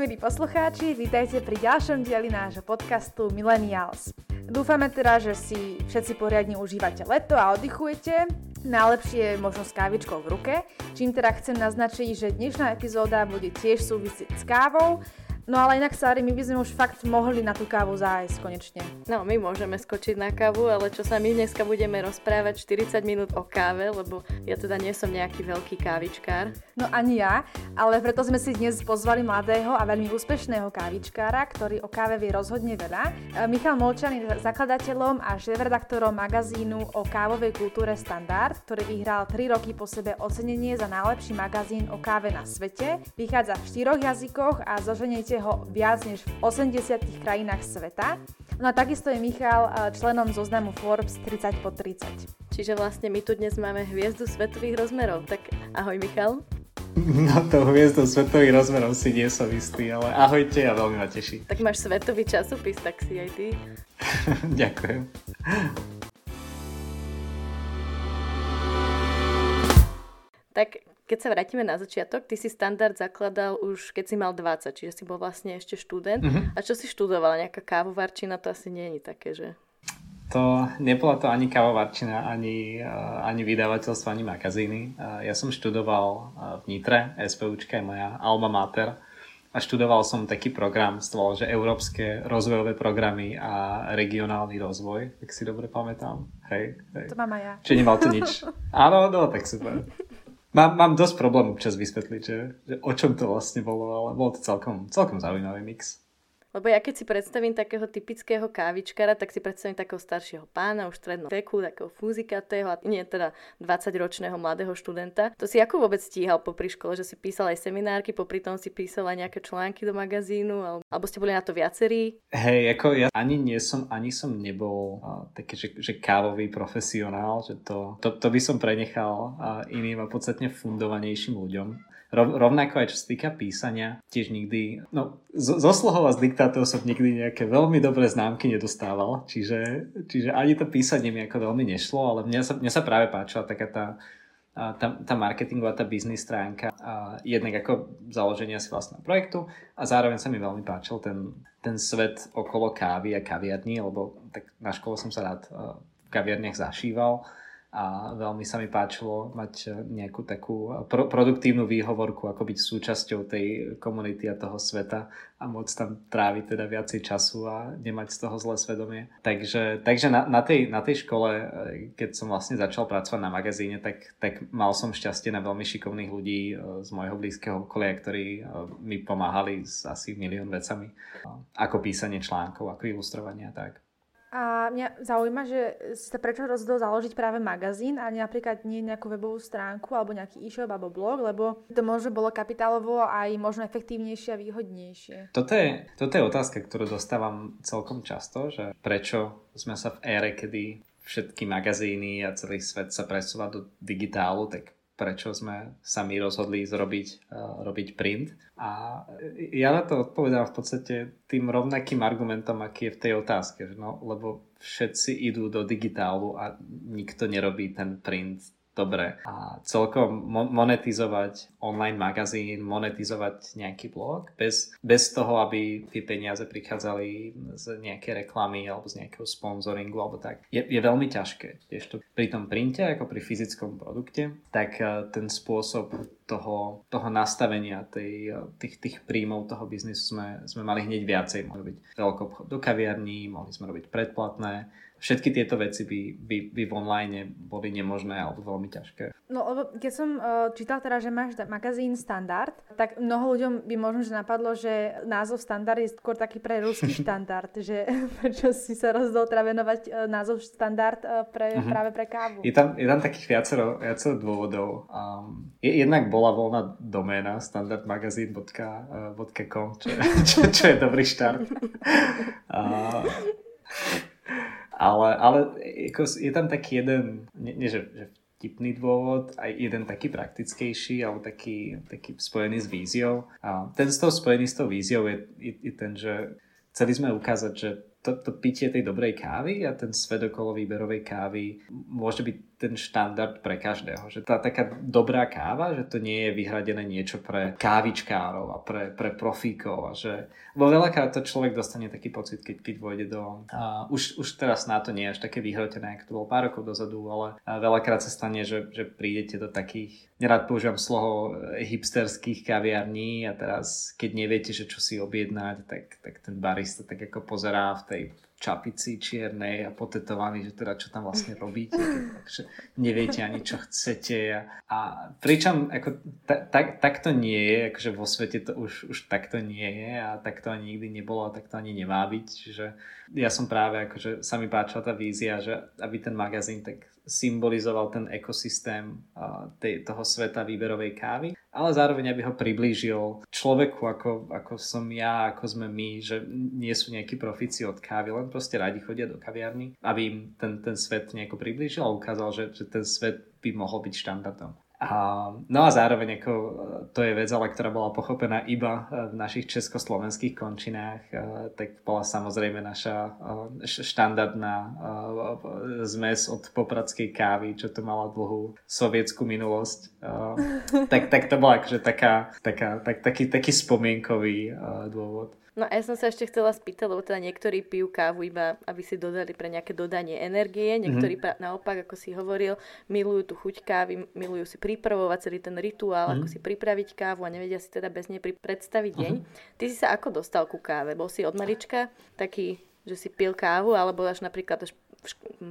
Milí poslucháči, vítajte pri ďalšom dieli nášho podcastu Millennials. Dúfame teda, že si všetci poriadne užívate leto a oddychujete. Najlepšie možno s kávičkou v ruke, čím teda chcem naznačiť, že dnešná epizóda bude tiež súvisieť s kávou, No ale inak, Sári, my by sme už fakt mohli na tú kávu zájsť konečne. No, my môžeme skočiť na kávu, ale čo sa my dneska budeme rozprávať 40 minút o káve, lebo ja teda nie som nejaký veľký kávičkár. No ani ja, ale preto sme si dnes pozvali mladého a veľmi úspešného kávičkára, ktorý o káve vie rozhodne veľa. E, Michal Molčan je zakladateľom a šéf-redaktorom magazínu o kávovej kultúre Standard, ktorý vyhral 3 roky po sebe ocenenie za najlepší magazín o káve na svete. Vychádza v štyroch jazykoch a zoženiete ho viac než v 80 krajinách sveta. No a takisto je Michal eh, členom zoznamu Forbes 30 po 30. Čiže vlastne my tu dnes máme hviezdu svetových rozmerov. Tak ahoj Michal. No to hviezdou svetových rozmerov si nie som istý, ale ahojte a veľmi ma teší. Tak máš svetový časopis, tak si aj ty. Ďakujem. Tak keď sa vrátime na začiatok, ty si standard zakladal už keď si mal 20, čiže si bol vlastne ešte študent. Uh-huh. A čo si študoval? Nejaká kávovarčina? To asi nie je také, že? To nebola to ani kávovarčina, ani, ani vydavateľstvo, ani magazíny. Ja som študoval v Nitre, SPUčka je moja alma mater a študoval som taký program, stval, že Európske rozvojové programy a regionálny rozvoj, tak si dobre pamätám. Hej, hej. To mám aj ja. Čiže nemal to nič. Áno, no, tak super. Mám, mám dosť problém občas vysvetliť, že, že o čom to vlastne bolo, ale bol to celkom, celkom zaujímavý mix. Lebo ja keď si predstavím takého typického kávičkara, tak si predstavím takého staršieho pána, už stredného veku, takého fúzikatého a nie teda 20-ročného mladého študenta. To si ako vôbec stíhal popri škole, že si písal aj seminárky, popri tom si písal aj nejaké články do magazínu, alebo, alebo ste boli na to viacerí? Hej, ako ja ani nie som, ani som nebol uh, taký, že, že kávový profesionál, že to, to, to by som prenechal uh, iným a podstatne fundovanejším ľuďom. Rov, rovnako aj čo sa týka písania, tiež nikdy, no zo, zo slohov a z diktátov som nikdy nejaké veľmi dobré známky nedostával, čiže, čiže ani to písanie mi ako veľmi nešlo, ale mne sa, mne sa práve páčila taká tá, tá, tá marketingová, tá biznis stránka a jednak ako založenia si vlastného projektu a zároveň sa mi veľmi páčil ten, ten svet okolo kávy a kaviarní, lebo tak na škole som sa rád v kaviarniach zašíval a veľmi sa mi páčilo mať nejakú takú pro- produktívnu výhovorku, ako byť súčasťou tej komunity a toho sveta a môcť tam tráviť teda viacej času a nemať z toho zlé svedomie. Takže, takže na, na, tej, na tej škole, keď som vlastne začal pracovať na magazíne, tak, tak mal som šťastie na veľmi šikovných ľudí e, z môjho blízkeho okolia, ktorí e, mi pomáhali s asi milión vecami, ako písanie článkov, ako ilustrovanie a tak. A mňa zaujíma, že si sa prečo rozhodol založiť práve magazín a napríklad nie nejakú webovú stránku alebo nejaký e-shop alebo blog, lebo to možno bolo kapitálovo aj možno efektívnejšie a výhodnejšie. Toto je, toto je otázka, ktorú dostávam celkom často, že prečo sme sa v ére, kedy všetky magazíny a celý svet sa presúva do digitálu, tak prečo sme sa my rozhodli zrobiť, uh, robiť print. A ja na to odpovedám v podstate tým rovnakým argumentom, aký je v tej otázke. No, lebo všetci idú do digitálu a nikto nerobí ten print dobre. A celkom monetizovať online magazín, monetizovať nejaký blog bez, bez toho, aby tie peniaze prichádzali z nejakej reklamy alebo z nejakého sponzoringu alebo tak, je, je veľmi ťažké. Tiež pri tom printe ako pri fyzickom produkte, tak eh, ten spôsob toho, toho nastavenia tej, tých, tých príjmov toho biznisu sme, sme mali hneď viacej. Mohli byť veľký obchod do kaviarní, mohli sme robiť predplatné, všetky tieto veci by, by, by v online boli nemožné alebo veľmi ťažké. No lebo keď som uh, čítal teda, že máš magazín Standard, tak mnoho ľuďom by možno že napadlo, že názov Standard je skôr taký pre ruský štandard, že prečo si sa rozhodol teda venovať uh, názov Standard uh, pre, uh-huh. práve pre kávu. Je tam, je tam takých viacero, viacero dôvodov. Um, je, jednak bola voľná doména standardmagazín.com, čo, čo, čo je dobrý štart. Uh, ale, ale je tam taký jeden, nie, nie že, že vtipný dôvod, aj jeden taký praktickejší alebo taký, taký spojený s víziou. A ten z toho spojený s tou víziou je, je, je ten, že chceli sme ukázať, že to, to pitie tej dobrej kávy a ten svet okolo výberovej kávy môže byť ten štandard pre každého. Že tá taká dobrá káva, že to nie je vyhradené niečo pre kávičkárov a pre, pre profíkov a že vo veľakrát to človek dostane taký pocit, keď, keď vôjde do... Uh, už, už teraz na to nie je až také vyhrotené, ako to bolo pár rokov dozadu, ale veľakrát sa stane, že, že prídete do takých, nerad používam slovo e, hipsterských kaviarní a teraz, keď neviete, že čo si objednať, tak, tak ten barista tak ako pozerá v tej čapici čiernej a potetovaný, že teda čo tam vlastne robíte, takže neviete ani čo chcete. A, a pričom ako ta, tak, tak to nie je, akože vo svete to už, už takto nie je a tak to ani nikdy nebolo a tak to ani nemá byť, čiže ja som práve akože sa mi páčila tá vízia, že aby ten magazín tak symbolizoval ten ekosystém tej, toho sveta výberovej kávy, ale zároveň aby ho priblížil človeku, ako, ako som ja, ako sme my, že nie sú nejakí profíci od kávy, len proste radi chodia do kaviarny, aby im ten, ten svet nejako priblížil a ukázal, že, že ten svet by mohol byť štandardom. A, no a zároveň ako, e, to je vec, ale ktorá bola pochopená iba e, v našich československých končinách, e, tak bola samozrejme naša štandardná zmes od popradskej kávy, čo to mala dlhú sovietskú minulosť. Tak, tak to bola akože taká, taká, tak, taký, taký spomienkový dôvod. No a ja som sa ešte chcela spýtať, lebo teda niektorí pijú kávu iba, aby si dodali pre nejaké dodanie energie, niektorí mm-hmm. naopak, ako si hovoril, milujú tú chuť kávy, milujú si pripravovať celý ten rituál, mm-hmm. ako si pripraviť kávu a nevedia si teda bez nej predstaviť deň. Mm-hmm. Ty si sa ako dostal ku káve? Bol si od malička taký, že si pil kávu, alebo až napríklad až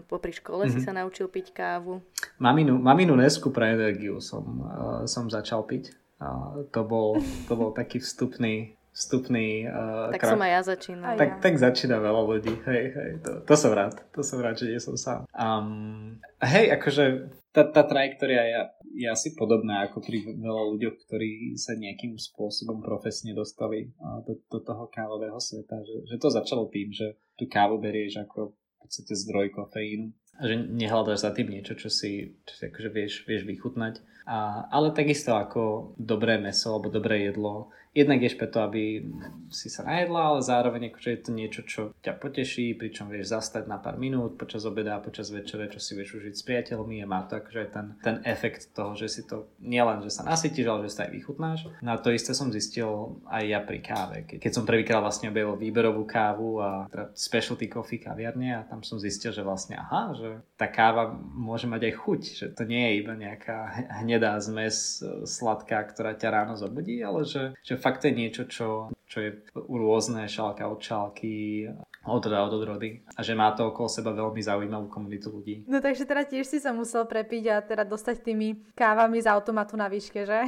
popri škole mm-hmm. si mhm. sa naučil piť kávu? Maminu, maminu nesku pre energiu som, uh, som začal piť. Uh, to, bol, to bol taký vstupný vstupný uh, Tak krak. som aj ja začínal. Tak, ja. tak začína veľa ľudí, hej, hej, to, to som rád, to som rád, že nie som sám. Um, hej, akože tá, tá trajektória je, je asi podobná ako pri veľa ľuďoch, ktorí sa nejakým spôsobom profesne dostali uh, do, do toho kávového sveta, že, že to začalo tým, že tú kávu berieš ako v podstate zdroj kofeínu a že nehľadáš za tým niečo, čo si, čo si akože vieš, vieš vychutnať. A, ale takisto ako dobré meso alebo dobré jedlo jednak ješ preto, aby si sa najedla, ale zároveň akože je to niečo, čo ťa poteší, pričom vieš zastať na pár minút počas obeda, počas večere, čo si vieš užiť s priateľmi a má to akože ten, ten efekt toho, že si to nielen, že sa nasytíš, ale že sa aj vychutnáš. Na to isté som zistil aj ja pri káve. Keď som prvýkrát vlastne objavil výberovú kávu a teda specialty coffee kaviarne a tam som zistil, že vlastne aha, že tá káva môže mať aj chuť, že to nie je iba nejaká hnedá zmes e, sladká, ktorá ťa ráno zobudí, ale že, že fakt to je niečo, čo, čo je rôzne šálka od šálky, odroda od odrody a že má to okolo seba veľmi zaujímavú komunitu ľudí. No takže teda tiež si sa musel prepiť a teda dostať tými kávami z automatu na výške, že?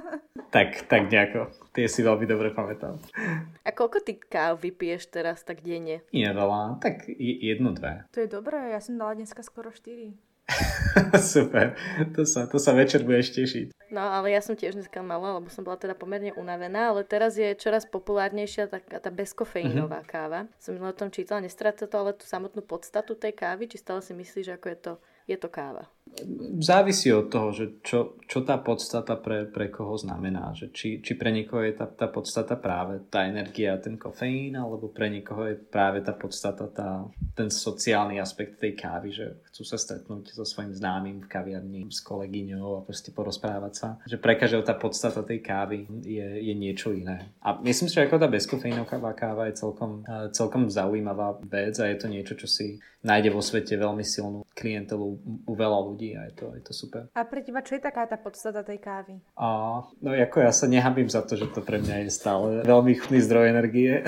tak, tak nejako. Tie si veľmi dobre pamätám. A koľko ty káv vypiješ teraz tak denne? Nie veľa, tak jedno, dve. To je dobré, ja som dala dneska skoro štyri. Super, to sa, to sa večer budeš tešiť. No ale ja som tiež dneska mala, lebo som bola teda pomerne unavená, ale teraz je čoraz populárnejšia tá, tá bezkofeínová mm-hmm. káva. Som o tom čítala, nestráca to ale tú samotnú podstatu tej kávy, či stále si myslíš, že ako je to, je to káva? Závisí od toho, že čo, čo tá podstata pre, pre koho znamená. Že či, či pre niekoho je tá, tá podstata práve tá energia, ten kofeín, alebo pre niekoho je práve tá podstata tá, ten sociálny aspekt tej kávy, že chcú sa stretnúť so svojím známym v kaviarni, s kolegyňou a proste porozprávať sa. Že pre každého tá podstata tej kávy je, je niečo iné. A myslím si, že ako tá bezkofeínová káva je celkom, celkom zaujímavá vec a je to niečo, čo si nájde vo svete veľmi silnú klientelu u veľa ľudí ľudí a je to, je to super. A pre teba čo je taká tá podstata tej kávy? A, no ako ja sa nehabím za to, že to pre mňa je stále veľmi chutný zdroj energie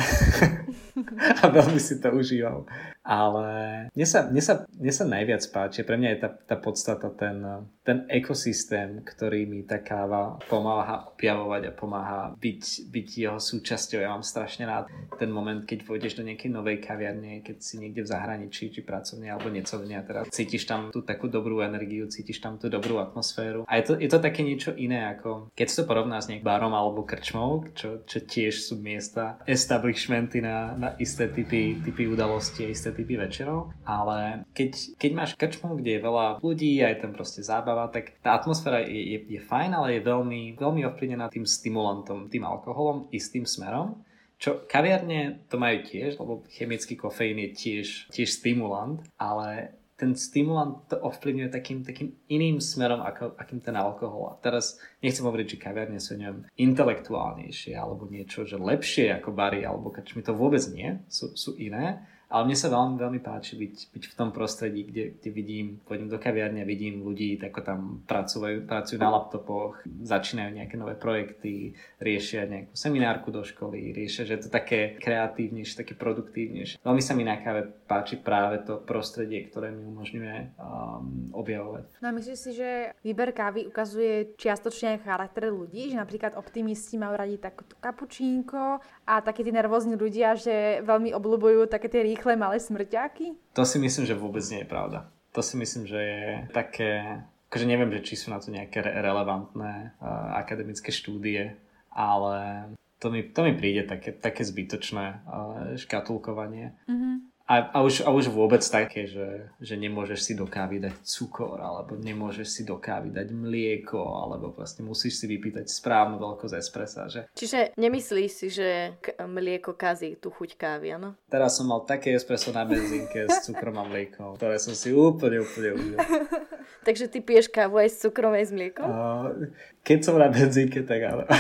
a veľmi si to užívam. Ale mne sa, mne sa, mne sa najviac páči, pre mňa je tá, tá podstata ten, ten ekosystém, ktorý mi tá káva pomáha objavovať a pomáha byť, byť jeho súčasťou. Ja mám strašne rád ten moment, keď pôjdeš do nejakej novej kaviarne, keď si niekde v zahraničí, či pracovne alebo necovne a teda cítiš tam tú takú dobrú energiu, cítiš tam tú dobrú atmosféru. A je to, je to také niečo iné, ako keď si to porovná s nejakým barom alebo krčmou, čo, čo tiež sú miesta, establishmenty na, na isté typy, typy udalosti, isté typy večerov, ale keď, keď máš krčmu, kde je veľa ľudí a je tam proste zábava, tak tá atmosféra je, je, je fajn, ale je veľmi, veľmi ovplyvnená tým stimulantom, tým alkoholom, istým smerom. Čo kaviarne to majú tiež, lebo chemický kofeín je tiež, tiež stimulant, ale ten stimulant to ovplyvňuje takým, takým iným smerom, ako, akým ten alkohol. A teraz nechcem hovoriť, že kaviarne sú neviem, intelektuálnejšie alebo niečo, že lepšie ako bary alebo kač mi to vôbec nie, sú, sú iné, ale mne sa veľmi, veľmi páči byť, byť v tom prostredí, kde, kde vidím, pôjdem do kaviarne, vidím ľudí, ako tam pracujú, pracujú na laptopoch, začínajú nejaké nové projekty, riešia nejakú seminárku do školy, riešia, že je to také kreatívnejšie, také produktívnejšie. Veľmi sa mi na káve páči práve to prostredie, ktoré mi umožňuje um, objavovať. No a myslíš si, že výber kávy ukazuje čiastočne charakter ľudí, že napríklad optimisti majú radi takúto kapučínko a takí tí nervózni ľudia, že veľmi obľúbujú také tie rýchle rýchle malé smrťáky? To si myslím, že vôbec nie je pravda. To si myslím, že je také... Akože neviem, že či sú na to nejaké re- relevantné uh, akademické štúdie, ale to mi, to mi príde také, také zbytočné uh, škatulkovanie. Mm-hmm. A, a, už, a už vôbec také, že, že nemôžeš si do kávy dať cukor, alebo nemôžeš si do kávy dať mlieko, alebo vlastne musíš si vypýtať správnu veľkosť espressa. Že... Čiže nemyslíš si, že k- mlieko kazí tú chuť kávy, áno? Teraz som mal také espresso na benzínke s cukrom a mliekom, ktoré som si úplne, úplne užil. Takže ty piješ kávu aj s cukrom, aj s mliekom? Uh, keď som na benzínke, tak áno.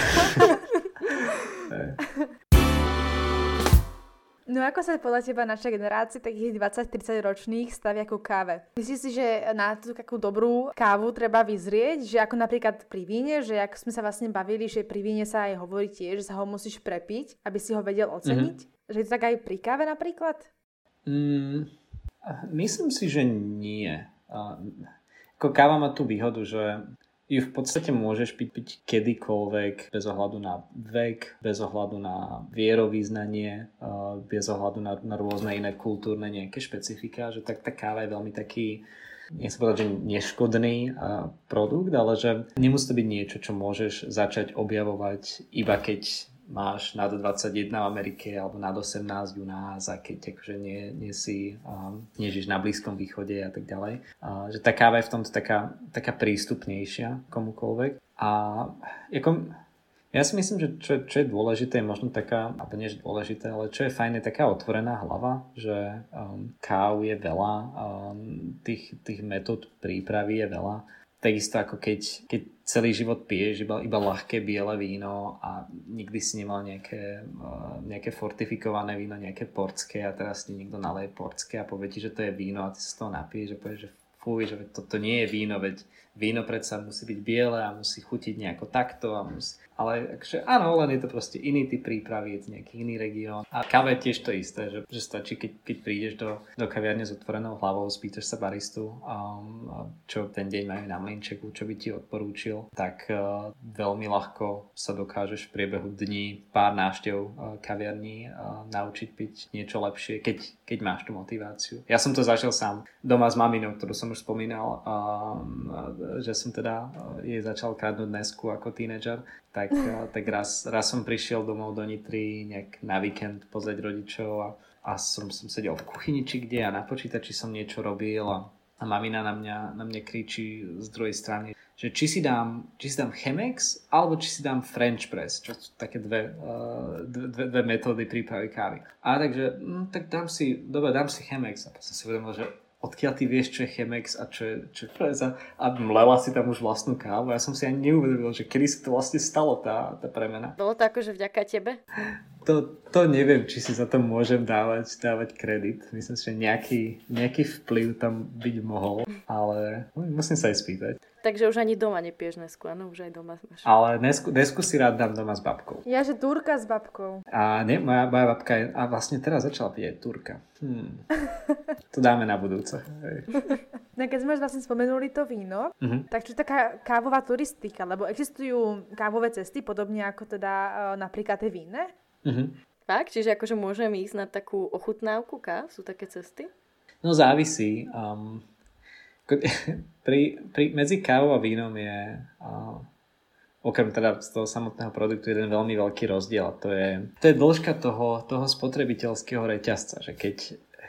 No ako sa podľa teba naša generácia takých 20-30 ročných stavia ku káve? Myslíš si, že na tú takú dobrú kávu treba vyzrieť, že ako napríklad pri víne, že ako sme sa vlastne bavili, že pri víne sa aj hovorí tiež, že sa ho musíš prepiť, aby si ho vedel oceniť? Mm-hmm. Že je to tak aj pri káve napríklad? Mm, myslím si, že nie. Ako káva má tú výhodu, že ju v podstate môžeš piť, piť kedykoľvek, bez ohľadu na vek, bez ohľadu na vierovýznanie, bez ohľadu na, na rôzne iné kultúrne nejaké špecifika, že tak tá káva je veľmi taký nechcem povedať, že neškodný produkt, ale že nemusí to byť niečo, čo môžeš začať objavovať iba keď máš nad 21 v Amerike alebo nad 18 u nás a keď akože nie, nie si um, nežiš na Blízkom východe a tak ďalej. Uh, že tá káva je v tomto taká, taká prístupnejšia komukoľvek. A ako, ja si myslím, že čo, čo je dôležité, je možno taká, alebo nie dôležité, ale čo je fajn, je taká otvorená hlava, že um, káv je veľa, um, tých, tých metód prípravy je veľa takisto ako keď, keď celý život piješ iba, iba ľahké biele víno a nikdy si nemal nejaké, uh, nejaké fortifikované víno, nejaké portské a teraz ti niekto naleje portské a povie ti, že to je víno a ty sa z toho napiješ a povieš, že fuj, že toto nie je víno, veď víno predsa musí byť biele a musí chutiť nejako takto a musí, ale akože áno, len je to proste iný typ prípravy, je to nejaký iný región. A káva je tiež to isté, že, že stačí, keď, keď prídeš do, do kaviarne s otvorenou hlavou, spýtaš sa baristu, um, čo ten deň majú na mlinčeku, čo by ti odporúčil, tak uh, veľmi ľahko sa dokážeš v priebehu dní, pár návštev uh, kaviarní uh, naučiť piť niečo lepšie, keď, keď máš tú motiváciu. Ja som to zažil sám doma s maminou, ktorú som už spomínal, um, že som teda jej začal kradnúť nesku ako tínedžer tak, eh, tak raz, raz som prišiel domov do Nitry nejak na víkend pozrieť rodičov a, a som, som sedel v kuchyni či kde a na počítači som niečo robil a, a mamina na mňa, na mňa kričí z druhej strany, že či si dám, či si dám Chemex alebo či si dám French Press, čo sú také dve, uh, dve, dve metódy prípravy kávy. A takže, hm, tak dám si, dobre, dám si Chemex a potom si uvedomil, že odkiaľ ty vieš, čo je Chemex a čo je, čo je preza a mlela si tam už vlastnú kávu. Ja som si ani neuvedomil, že kedy sa to vlastne stalo, tá, tá premena. Bolo to akože vďaka tebe? To, to neviem, či si za to môžem dávať, dávať kredit. Myslím si, že nejaký, nejaký vplyv tam byť mohol, ale musím sa aj spýtať. Takže už ani doma nepiješ nesku, áno? Už aj doma máš. Ale nesku, nesku si rád dám doma s babkou. Ja, že turka s babkou. A nie, moja, moja babka je, a vlastne teraz začala piť aj turka. Hmm. to dáme na budúce. No keď sme vlastne spomenuli to víno, uh-huh. tak čo taká kávová turistika, lebo existujú kávové cesty, podobne ako teda uh, napríklad tie víne? Uh-huh. Tak, čiže akože môžem ísť na takú ochutnávku káv? Sú také cesty? No závisí. Um, pri, pri, medzi kávou a vínom je uh, okrem teda z toho samotného produktu jeden veľmi veľký rozdiel. To je, to je dĺžka toho, toho spotrebiteľského reťazca, že keď,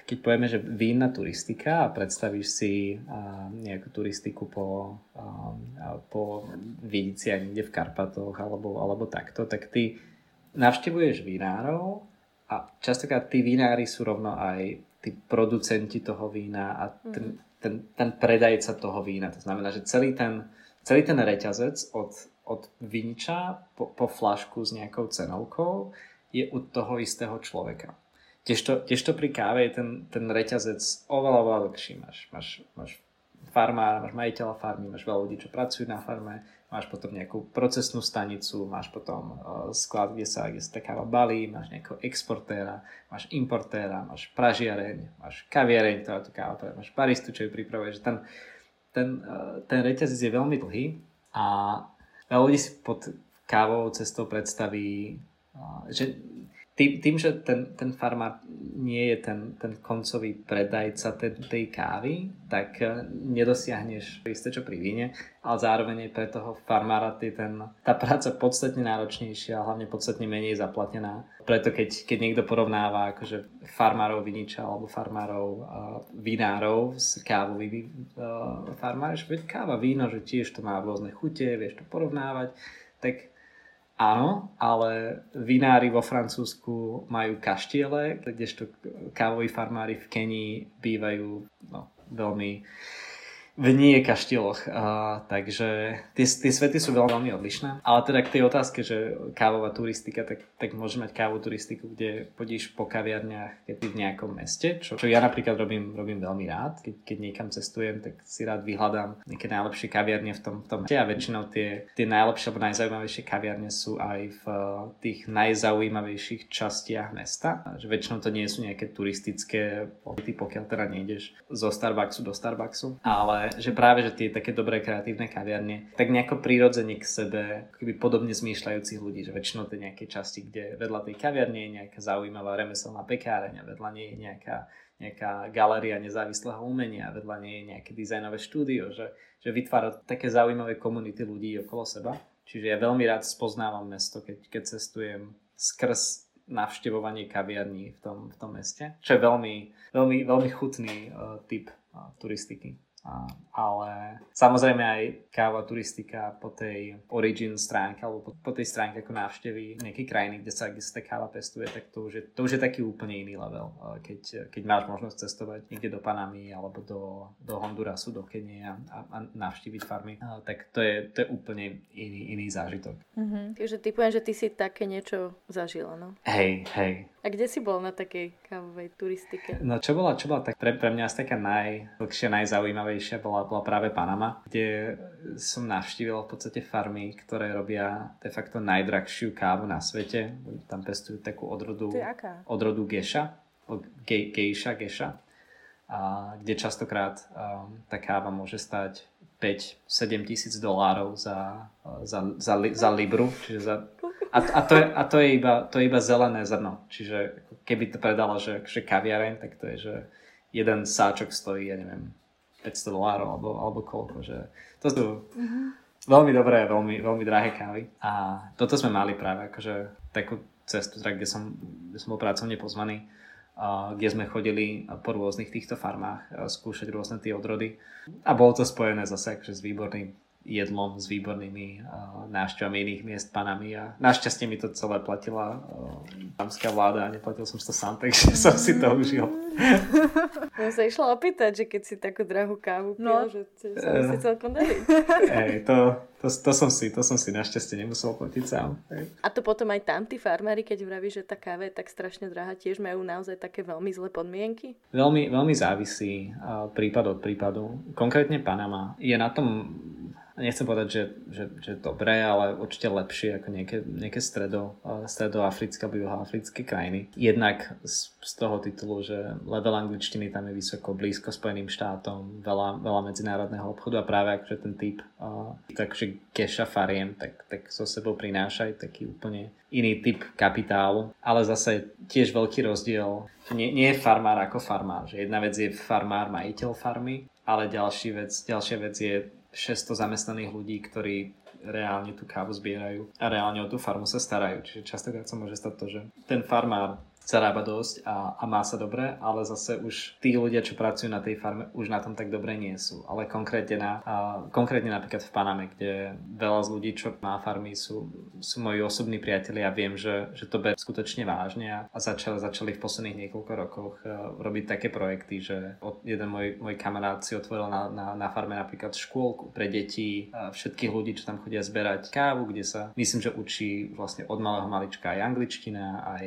keď povieme, že vínna turistika a predstavíš si uh, nejakú turistiku po, uh, po Vidici a niekde v Karpatoch alebo, alebo takto, tak ty navštevuješ vinárov a častokrát tí vinári sú rovno aj tí producenti toho vína a ten, mm. ten, ten predajca toho vína. To znamená, že celý ten, celý ten reťazec od, od viniča po, po flašku s nejakou cenovkou je u toho istého človeka. Tiež to pri káve je ten, ten reťazec oveľa, oveľa dlhší. Máš, máš, máš farmára, máš majiteľa farmy, máš veľa ľudí, čo pracujú na farme, máš potom nejakú procesnú stanicu, máš potom uh, sklad, kde sa, kde sa tá káva balí, máš nejakého exportéra, máš importéra, máš pražiareň, máš kaviareň, ktorá tu káva, máš baristu, čo ju pripravuje, že ten, ten, ten reťazec je veľmi dlhý a veľa ľudí si pod kávovou cestou predstaví, uh, že tým, tým že ten, ten farmár nie je ten, ten koncový predajca tej, tej kávy, tak eh, nedosiahneš isté čo pri víne, ale zároveň je pre toho farmára tý ten, tá práca podstatne náročnejšia a hlavne podstatne menej zaplatená. Preto keď, keď niekto porovnáva akože farmárov viniča alebo farmárov uh, vinárov s kávovými uh, farmár, že káva, víno, že tiež to má rôzne chute, vieš to porovnávať, tak Áno, ale vinári vo Francúzsku majú kaštiele, kdežto kávoví farmári v Kenii bývajú no, veľmi v nie kaštieloch. Uh, takže tie, tie svety sú veľmi, veľmi odlišné. Ale teda k tej otázke, že kávová turistika, tak, tak môže mať kávovú turistiku, kde podíš po kaviarniach, keď ty v nejakom meste, čo, čo ja napríklad robím, robím veľmi rád. Keď, keď niekam cestujem, tak si rád vyhľadám nejaké najlepšie kaviarne v tom, v tom a väčšinou tie, tie najlepšie alebo najzaujímavejšie kaviarne sú aj v uh, tých najzaujímavejších častiach mesta. Že väčšinou to nie sú nejaké turistické pohyby, pokiaľ teda nejdeš zo Starbucksu do Starbucksu, ale že práve, že tie také dobré kreatívne kaviarne, tak nejako prirodzene k sebe, keby podobne zmýšľajúcich ľudí, že väčšinou to nejaké časti, kde vedľa tej kaviarne je nejaká zaujímavá remeselná pekáreň a vedľa nie je nejaká, nejaká galéria nezávislého umenia, vedľa nie je nejaké dizajnové štúdio, že, že vytvára také zaujímavé komunity ľudí okolo seba. Čiže ja veľmi rád spoznávam mesto, keď, keď cestujem skrz navštevovanie kaviarní v tom, v tom meste, čo je veľmi, veľmi, veľmi chutný uh, typ uh, turistiky ale samozrejme aj káva turistika po tej origin stránke alebo po, po tej stránke ako návštevy nejakej krajiny, kde sa, kde sa tá káva pestuje, tak to už, je, to už je taký úplne iný level. Keď, keď máš možnosť cestovať niekde do Panamy alebo do, do Hondurasu, do Kenie a, a navštíviť farmy, tak to je, to je úplne iný, iný zážitok. Mm-hmm. Takže typujem, že ty si také niečo zažila, no? Hej, hej. A kde si bol na takej kávovej turistike? No čo bola, čo bola tak pre, pre mňa asi taká najdlhšia, najzaujímavejšia bola, bola práve Panama, kde som navštívil v podstate farmy, ktoré robia de facto najdrahšiu kávu na svete. Tam pestujú takú odrodu, odrodu geša, ge, gejša, geša, a kde častokrát um, tá káva môže stať 5-7 tisíc dolárov za, za, za, li, za libru, čiže za a, a, to, je, a to, je iba, to je iba zelené zrno. Čiže keby to predala, že, že kaviareň, tak to je, že jeden sáčok stojí, ja neviem, 500 dolárov alebo, alebo koľko. Že to sú mm-hmm. veľmi dobré, veľmi, veľmi drahé kávy. A toto sme mali práve akože takú cestu, teda, kde, som, kde som bol pracovne pozvaný, a kde sme chodili po rôznych týchto farmách skúšať rôzne tie odrody. A bolo to spojené zase akože s výborným jedlom s výbornými uh, návštevami iných miest panami a našťastie mi to celé platila uh, vláda a neplatil som si to sám, takže som si to užil. Ja sa išla opýtať, že keď si takú drahú kávu pil, no. že sa uh, si celkom darí. Hej, to, to, to, som si, to som si našťastie nemusel platiť sám. A to potom aj tam tí farmári, keď vraví, že tá káva je tak strašne drahá, tiež majú naozaj také veľmi zlé podmienky? Veľmi, veľmi závisí prípad od prípadu. Konkrétne Panama je na tom nechcem povedať, že, že, že dobré, ale určite lepšie ako nejaké, nejaké stredo, stredoafrické alebo juhoafrické krajiny. Jednak z, z toho titulu, že level angličtiny tam je vysoko, blízko Spojeným štátom, veľa, veľa medzinárodného obchodu a práve akože ten typ uh, takže geša fariem, tak, tak so sebou prináša aj taký úplne iný typ kapitálu, ale zase tiež veľký rozdiel, nie, nie je farmár ako farmár, že jedna vec je farmár, majiteľ farmy, ale ďalší vec, ďalšia vec je 600 zamestnaných ľudí, ktorí reálne tú kávu zbierajú a reálne o tú farmu sa starajú. Čiže častokrát sa môže stať to, že ten farmár zarába dosť a, a má sa dobre, ale zase už tí ľudia, čo pracujú na tej farme, už na tom tak dobre nie sú. Ale konkrétne, na, a, konkrétne napríklad v Paname, kde veľa z ľudí, čo má farmy, sú, sú moji osobní priatelia a viem, že, že to berú skutočne vážne a, začali, začali v posledných niekoľko rokoch uh, robiť také projekty, že jeden môj, môj kamarát si otvoril na, na, na farme napríklad škôlku pre deti, a všetkých ľudí, čo tam chodia zberať kávu, kde sa myslím, že učí vlastne od malého malička aj angličtina, aj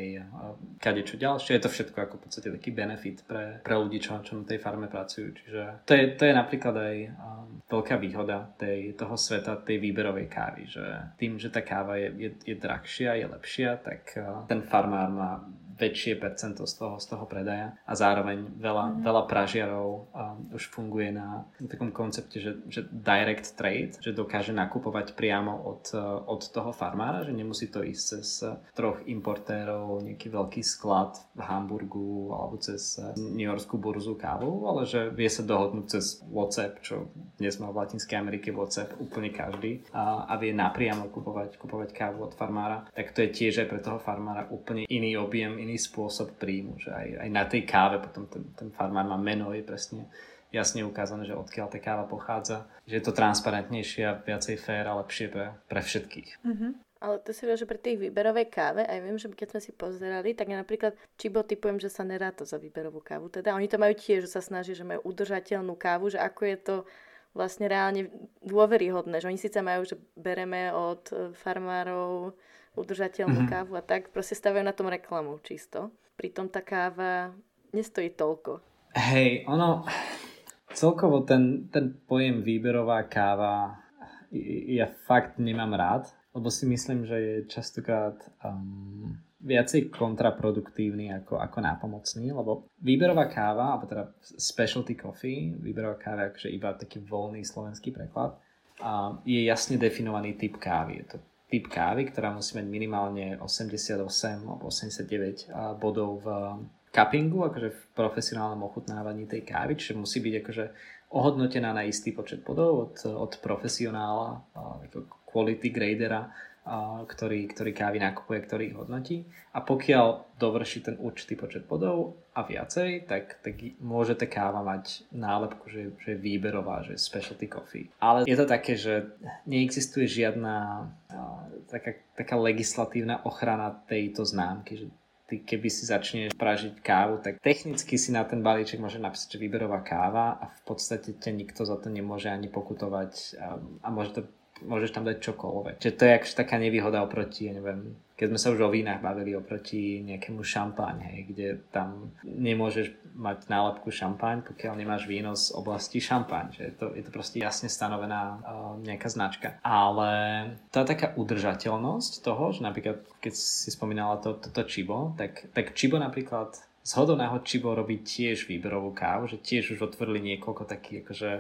kade čo ďalšie. Je to všetko ako v podstate taký benefit pre, pre ľudí, čo, čo na tej farme pracujú. Čiže to je, to je napríklad aj um, veľká výhoda tej, toho sveta, tej výberovej kávy, že tým, že tá káva je, je, je drahšia, je lepšia, tak uh, ten farmár má väčšie percento z toho, z toho predaja a zároveň veľa, mm. veľa pražiarov um, už funguje na takom koncepte, že, že direct trade, že dokáže nakupovať priamo od, od toho farmára, že nemusí to ísť cez troch importérov, nejaký veľký sklad v Hamburgu alebo cez New Yorkskú burzu kávu, ale že vie sa dohodnúť cez WhatsApp, čo dnes má v Latinskej Amerike WhatsApp úplne každý a, a vie napriamo kupovať, kupovať kávu od farmára, tak to je tiež aj pre toho farmára úplne iný objem, iný spôsob príjmu, že aj, aj na tej káve potom ten, ten farmár má meno, je presne jasne ukázané, že odkiaľ tá káva pochádza, že je to transparentnejšie a viacej fér a lepšie pre, pre všetkých. Mm-hmm. Ale to si vie, že pri tej výberovej káve, aj viem, že keď sme si pozerali, tak ja napríklad Čibo typujem, že sa neráta za výberovú kávu. Teda oni to majú tiež, že sa snaží, že majú udržateľnú kávu, že ako je to vlastne reálne dôveryhodné, že oni síce majú, že bereme od farmárov udržateľnú mm-hmm. kávu a tak, proste stavajú na tom reklamu čisto. Pritom tá káva nestojí toľko. Hej, ono, celkovo ten, ten pojem výberová káva ja fakt nemám rád, lebo si myslím, že je častokrát um, viacej kontraproduktívny ako, ako nápomocný, lebo výberová káva, alebo teda specialty coffee, výberová káva je akože iba taký voľný slovenský preklad, a je jasne definovaný typ kávy. Je to typ kávy, ktorá musí mať minimálne 88 alebo 89 bodov v cuppingu, akože v profesionálnom ochutnávaní tej kávy, čiže musí byť akože ohodnotená na istý počet bodov od, od profesionála, ako quality gradera ktorý, ktorý kávy nakupuje, ktorý ich hodnotí. A pokiaľ dovrší ten určitý počet bodov a viacej, tak, tak môže tá káva mať nálepku, že, že je výberová, že je specialty coffee. Ale je to také, že neexistuje žiadna taká, taká legislatívna ochrana tejto známky, že ty keby si začneš pražiť kávu, tak technicky si na ten balíček môže napísať, že výberová káva a v podstate ťa nikto za to nemôže ani pokutovať a, a môže to môžeš tam dať čokoľvek. Čiže to je akože taká nevýhoda oproti, ja neviem, keď sme sa už o vínach bavili oproti nejakému šampáň, hej, kde tam nemôžeš mať nálepku šampáň, pokiaľ nemáš víno z oblasti šampáň. Že je, to, je to proste jasne stanovená uh, nejaká značka. Ale tá taká udržateľnosť toho, že napríklad keď si spomínala to, toto Chibo, tak, tak Chibo napríklad z hodou náhod Čibo robí tiež výberovú kávu, že tiež už otvorili niekoľko takých akože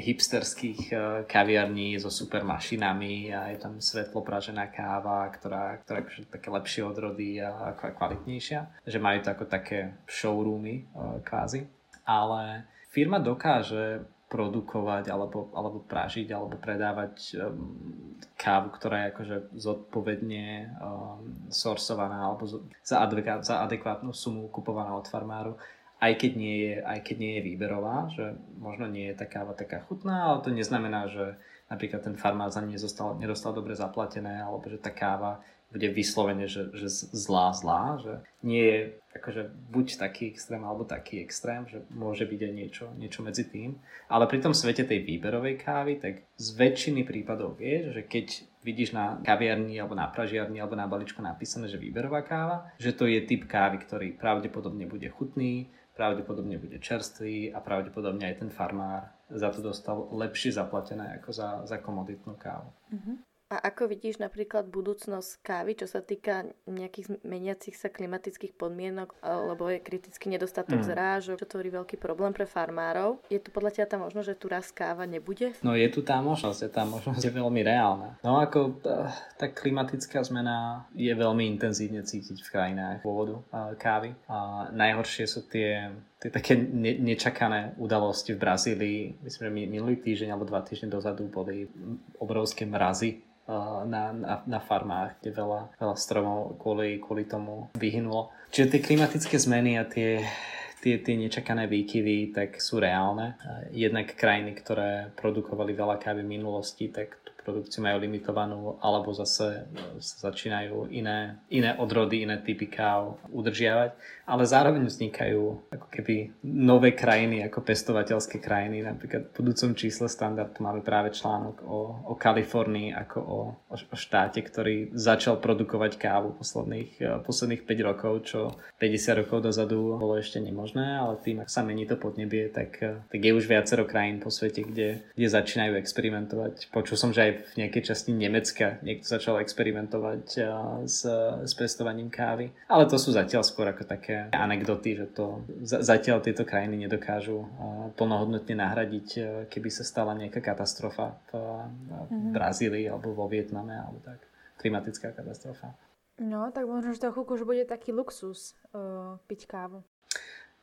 hipsterských uh, kaviarní so super mašinami a je tam svetlo pražená káva, ktorá, ktorá akože také lepšie odrody a, kvalitnejšia. Že majú to ako také showroomy uh, kvázi. Ale firma dokáže produkovať alebo, alebo pražiť alebo predávať um, kávu, ktorá je akože zodpovedne um, sorsovaná alebo za, adekvát, za adekvátnu sumu kupovaná od farmáru aj keď, nie je, aj keď nie je výberová, že možno nie je tá káva taká chutná, ale to neznamená, že napríklad ten farmár za ne nedostal dobre zaplatené, alebo že tá káva bude vyslovene, že, že zlá, zlá, že nie je akože buď taký extrém alebo taký extrém, že môže byť aj niečo, niečo medzi tým. Ale pri tom svete tej výberovej kávy, tak z väčšiny prípadov vieš, že keď vidíš na kaviarni alebo na pražiarni alebo na baličku napísané, že výberová káva, že to je typ kávy, ktorý pravdepodobne bude chutný, pravdepodobne bude čerstvý a pravdepodobne aj ten farmár za to dostal lepšie zaplatené ako za, za komoditnú kávu. Uh-huh. A ako vidíš napríklad budúcnosť kávy, čo sa týka nejakých meniacich sa klimatických podmienok, lebo je kritický nedostatok mm. zrážok, čo tvorí veľký problém pre farmárov. Je tu podľa teba tá možnosť, že tu raz káva nebude? No je tu tá možnosť, je tá možnosť je veľmi reálna. No ako eh, tá klimatická zmena je veľmi intenzívne cítiť v krajinách pôvodu eh, kávy. A najhoršie sú tie tie také ne, nečakané udalosti v Brazílii. Myslím, že minulý týždeň alebo dva týždne dozadu boli obrovské mrazy na, na, na farmách, kde veľa, veľa stromov kvôli, kvôli tomu vyhynulo. Čiže tie klimatické zmeny a tie, tie, tie nečakané výkyvy tak sú reálne. Jednak krajiny, ktoré produkovali veľa kávy v minulosti, tak produkciu majú limitovanú, alebo zase sa začínajú iné, iné odrody, iné typy káv udržiavať. Ale zároveň vznikajú ako keby nové krajiny, ako pestovateľské krajiny. Napríklad v budúcom čísle standardu máme práve článok o, o Kalifornii ako o, o, štáte, ktorý začal produkovať kávu posledných, eh, posledných 5 rokov, čo 50 rokov dozadu bolo ešte nemožné, ale tým, ak sa mení to podnebie, tak, eh, tak je už viacero krajín po svete, kde, kde začínajú experimentovať. Počul som, že aj v nejakej časti Nemecka niekto začal experimentovať s, s pestovaním kávy. Ale to sú zatiaľ skôr ako také anekdoty, že to zatiaľ tieto krajiny nedokážu plnohodnotne nahradiť, keby sa stala nejaká katastrofa v, v mhm. Brazílii alebo vo Vietname alebo tak. Klimatická katastrofa. No, tak možno, že to chvíľku už bude taký luxus uh, piť kávu.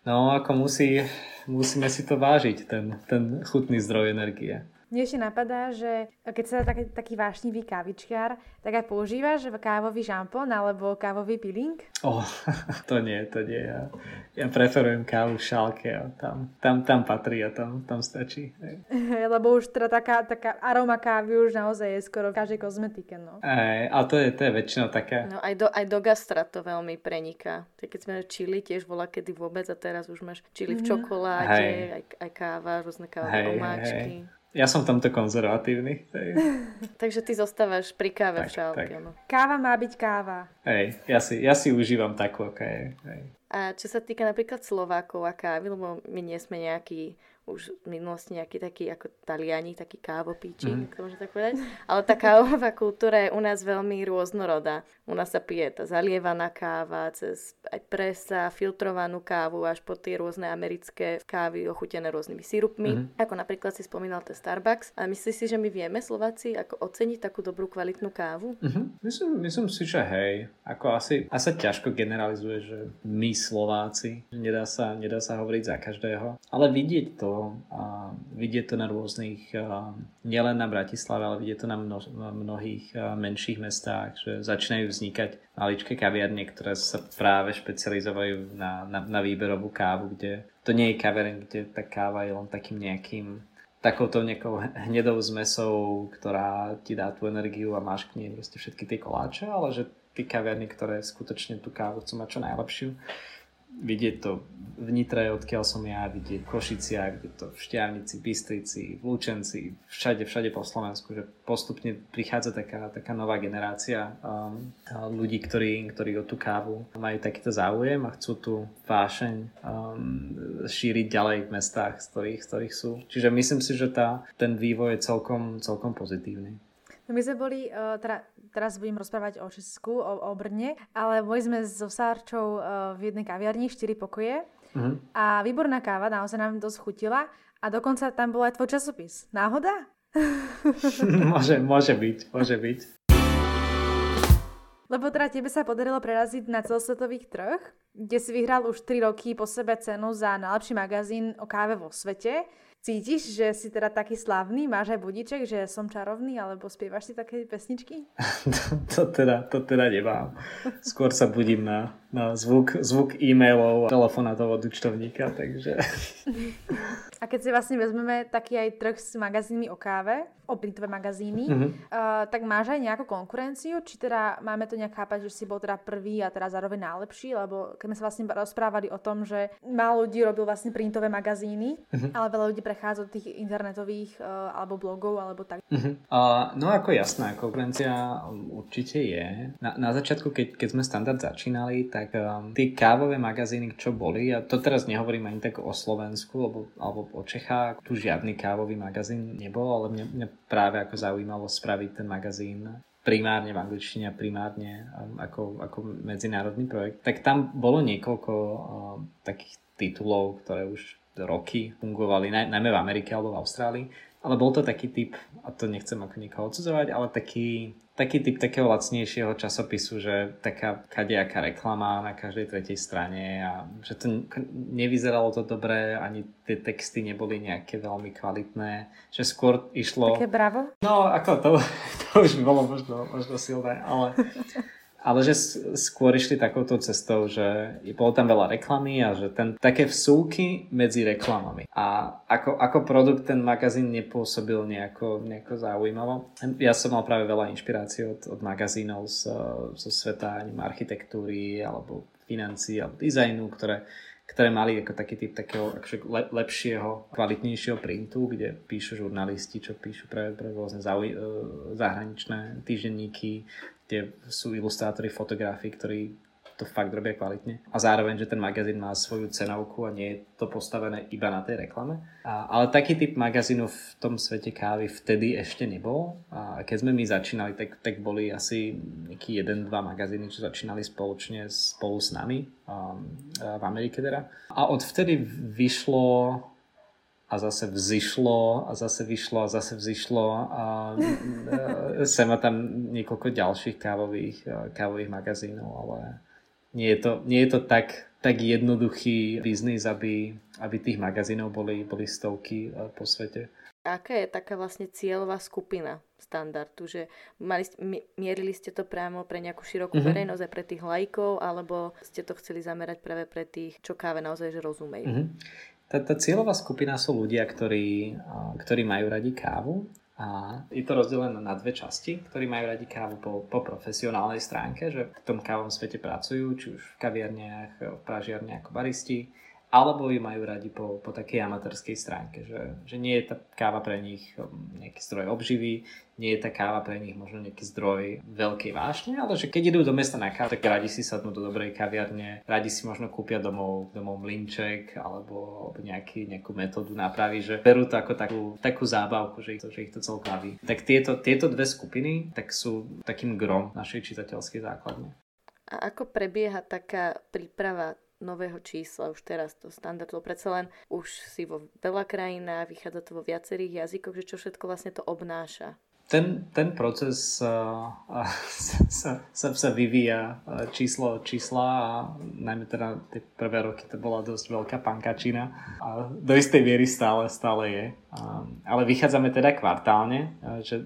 No, ako musí, musíme si to vážiť, ten, ten chutný zdroj energie. Mne ešte napadá, že keď sa taký, taký vášnivý kávičkár, tak aj používaš kávový žampón alebo kávový peeling? Oh, to nie, to nie. Ja, ja preferujem kávu v šálke a tam, tam, tam patrí a tam, tam stačí. Lebo už teda taká, taká aroma kávy už naozaj je skoro v každej kozmetike. No. Ej, a to je, to je väčšinou také. No aj do, aj do gastra to veľmi preniká. Tak keď sme čili, tiež bola kedy vôbec a teraz už máš čili v mhm. čokoláde, mm. aj, aj káva, rôzne kávové omáčky. Hej. Ja som tamto konzervatívny. Hej. Takže ty zostávaš pri káve tak, v šálke. No. Káva má byť káva. Hej, ja si, ja si užívam takú, aká je. Hej. A čo sa týka napríklad Slovákov a kávy, lebo my nie sme nejakí už v minulosti nejaký taký ako Taliani, taký kávopíči, mm. to môžem tak povedať. Ale tá kávová kultúra je u nás veľmi rôznorodá. U nás sa pije tá zalievaná káva, cez aj presa, filtrovanú kávu, až po tie rôzne americké kávy ochutené rôznymi sirupmi. Mm. Ako napríklad si spomínal ten Starbucks. A myslíš si, že my vieme Slováci ako oceniť takú dobrú kvalitnú kávu? Mm-hmm. Myslím, myslím si, že hej. Ako asi, asi ťažko generalizuje, že my Slováci, nedá sa, nedá sa hovoriť za každého. Ale vidieť to a vidieť to na rôznych, nielen na Bratislave, ale vidieť to na, mno, na mnohých menších mestách, že začínajú vznikať maličké kaviarne, ktoré sa práve špecializovajú na, na, na výberovú kávu, kde to nie je kaviareň, kde tá káva je len takým nejakým takouto nejakou hnedou zmesou, ktorá ti dá tú energiu a máš k nej proste všetky tie koláče, ale že tí kaviarny, ktoré skutočne tú kávu chcú mať čo najlepšiu, vidieť to v Nitre, odkiaľ som ja, vidieť v Košiciach, vidieť to v Šťavnici, Bystrici, v Lučenci, všade, všade po Slovensku, že postupne prichádza taká, taká nová generácia um, ľudí, ktorí, ktorí o tú kávu majú takýto záujem a chcú tú vášeň um, šíriť ďalej v mestách, z ktorých, z ktorých sú. Čiže myslím si, že tá, ten vývoj je celkom, celkom pozitívny. No my sme boli, uh, teda, teraz budem rozprávať o Česku, o, o Brne, ale boli sme so Sárčou uh, v jednej kaviarni, 4 pokoje uh-huh. a výborná káva, naozaj nám dosť chutila a dokonca tam bol aj tvoj časopis. Náhoda? môže, môže byť, môže byť. Lebo teda tebe sa podarilo preraziť na celosvetových trh, kde si vyhral už 3 roky po sebe cenu za najlepší magazín o káve vo svete. Cítiš, že si teda taký slavný? Máš aj budíček, že som čarovný? Alebo spievaš si také pesničky? to, to, teda, to teda nemám. Skôr sa budím na, na zvuk, zvuk e-mailov a telefonátov od účtovníka, takže... A keď si vlastne vezmeme taký aj trh s magazínmi o káve, o printové magazíny, mm-hmm. uh, tak máš aj nejakú konkurenciu? Či teda máme to nejak chápať, že si bol teda prvý a teraz zároveň najlepší? Lebo keď sme sa vlastne rozprávali o tom, že málo ľudí robil vlastne printové magazíny, mm-hmm. ale veľa ľudí prechádza do tých internetových uh, alebo blogov alebo tak. Mm-hmm. Uh, no ako jasná, konkurencia určite je. Na, na začiatku, keď, keď sme standard začínali, tak um, tie kávové magazíny, čo boli, a to teraz nehovorím ani tak o Slovensku, alebo, alebo o Čechách. Tu žiadny kávový magazín nebol, ale mňa, mňa práve ako zaujímalo spraviť ten magazín primárne v angličtine a primárne um, ako, ako medzinárodný projekt. Tak tam bolo niekoľko uh, takých titulov, ktoré už roky fungovali, naj, najmä v Amerike alebo v Austrálii. ale bol to taký typ, a to nechcem ako nikoho odsudzovať, ale taký, taký typ takého lacnejšieho časopisu, že taká kadejaká reklama na každej tretej strane a že to nevyzeralo to dobre, ani tie texty neboli nejaké veľmi kvalitné, že skôr išlo... Také bravo? No, ako to, to už bolo možno, možno silné, ale ale že skôr išli takouto cestou, že bolo tam veľa reklamy a že ten, také vsúky medzi reklamami. A ako, ako produkt ten magazín nepôsobil nejako, nejako zaujímavo. Ja som mal práve veľa inšpirácií od, od magazínov z, zo sveta architektúry alebo financií alebo dizajnu, ktoré, ktoré mali ako taký typ takého akože le, lepšieho, kvalitnejšieho printu, kde píšu žurnalisti, čo píšu pre, pre rôzne zauj- e, zahraničné týždenníky, kde sú ilustrátori fotografií, ktorí to fakt robia kvalitne. A zároveň, že ten magazín má svoju cenovku a nie je to postavené iba na tej reklame. A, ale taký typ magazínu v tom svete kávy vtedy ešte nebol. A keď sme my začínali, tak, tak boli asi nejaký jeden, dva magazíny, čo začínali spoločne spolu s nami a v Amerike teda. A odvtedy vyšlo a zase vzýšlo a zase vyšlo a zase vzýšlo a e, sem a tam niekoľko ďalších kávových, e, kávových magazínov, ale nie je to, nie je to tak, tak jednoduchý biznis, aby, aby tých magazínov boli, boli stovky e, po svete. Aká je taká vlastne cieľová skupina standardu, že mali, mierili ste to priamo pre nejakú širokú mm-hmm. verejnosť aj pre tých lajkov, alebo ste to chceli zamerať práve pre tých, čo káve naozaj že rozumejú? Mm-hmm. Tá, tá cieľová skupina sú ľudia, ktorí, ktorí majú radi kávu a je to rozdelené na dve časti, ktorí majú radi kávu po, po profesionálnej stránke, že v tom kávom svete pracujú, či už v kaviarniach, v pražiarniach ako baristi, alebo ju majú radi po, po takej amatérskej stránke, že, že nie je tá káva pre nich um, nejaký zdroj obživy, nie je tá káva pre nich možno nejaký zdroj veľkej vášne, ale že keď idú do mesta na kávu, tak radi si sadnú do dobrej kaviarne, radi si možno kúpia domov, domov mlinček alebo, nejaký, nejakú metódu nápravy, že berú to ako takú, takú zábavku, že ich to, že ich to celkom baví. Tak tieto, tieto dve skupiny tak sú takým grom našej čitateľskej základne. A ako prebieha taká príprava nového čísla už teraz to standardlo. Predsa len už si vo veľa krajinách, vychádza to vo viacerých jazykoch, že čo všetko vlastne to obnáša. Ten, ten proces uh, sa, sa, sa vyvíja uh, číslo od čísla a najmä teda tie prvé roky to bola dosť veľká pankačina a do istej miery stále, stále je. Um, ale vychádzame teda kvartálne, uh, že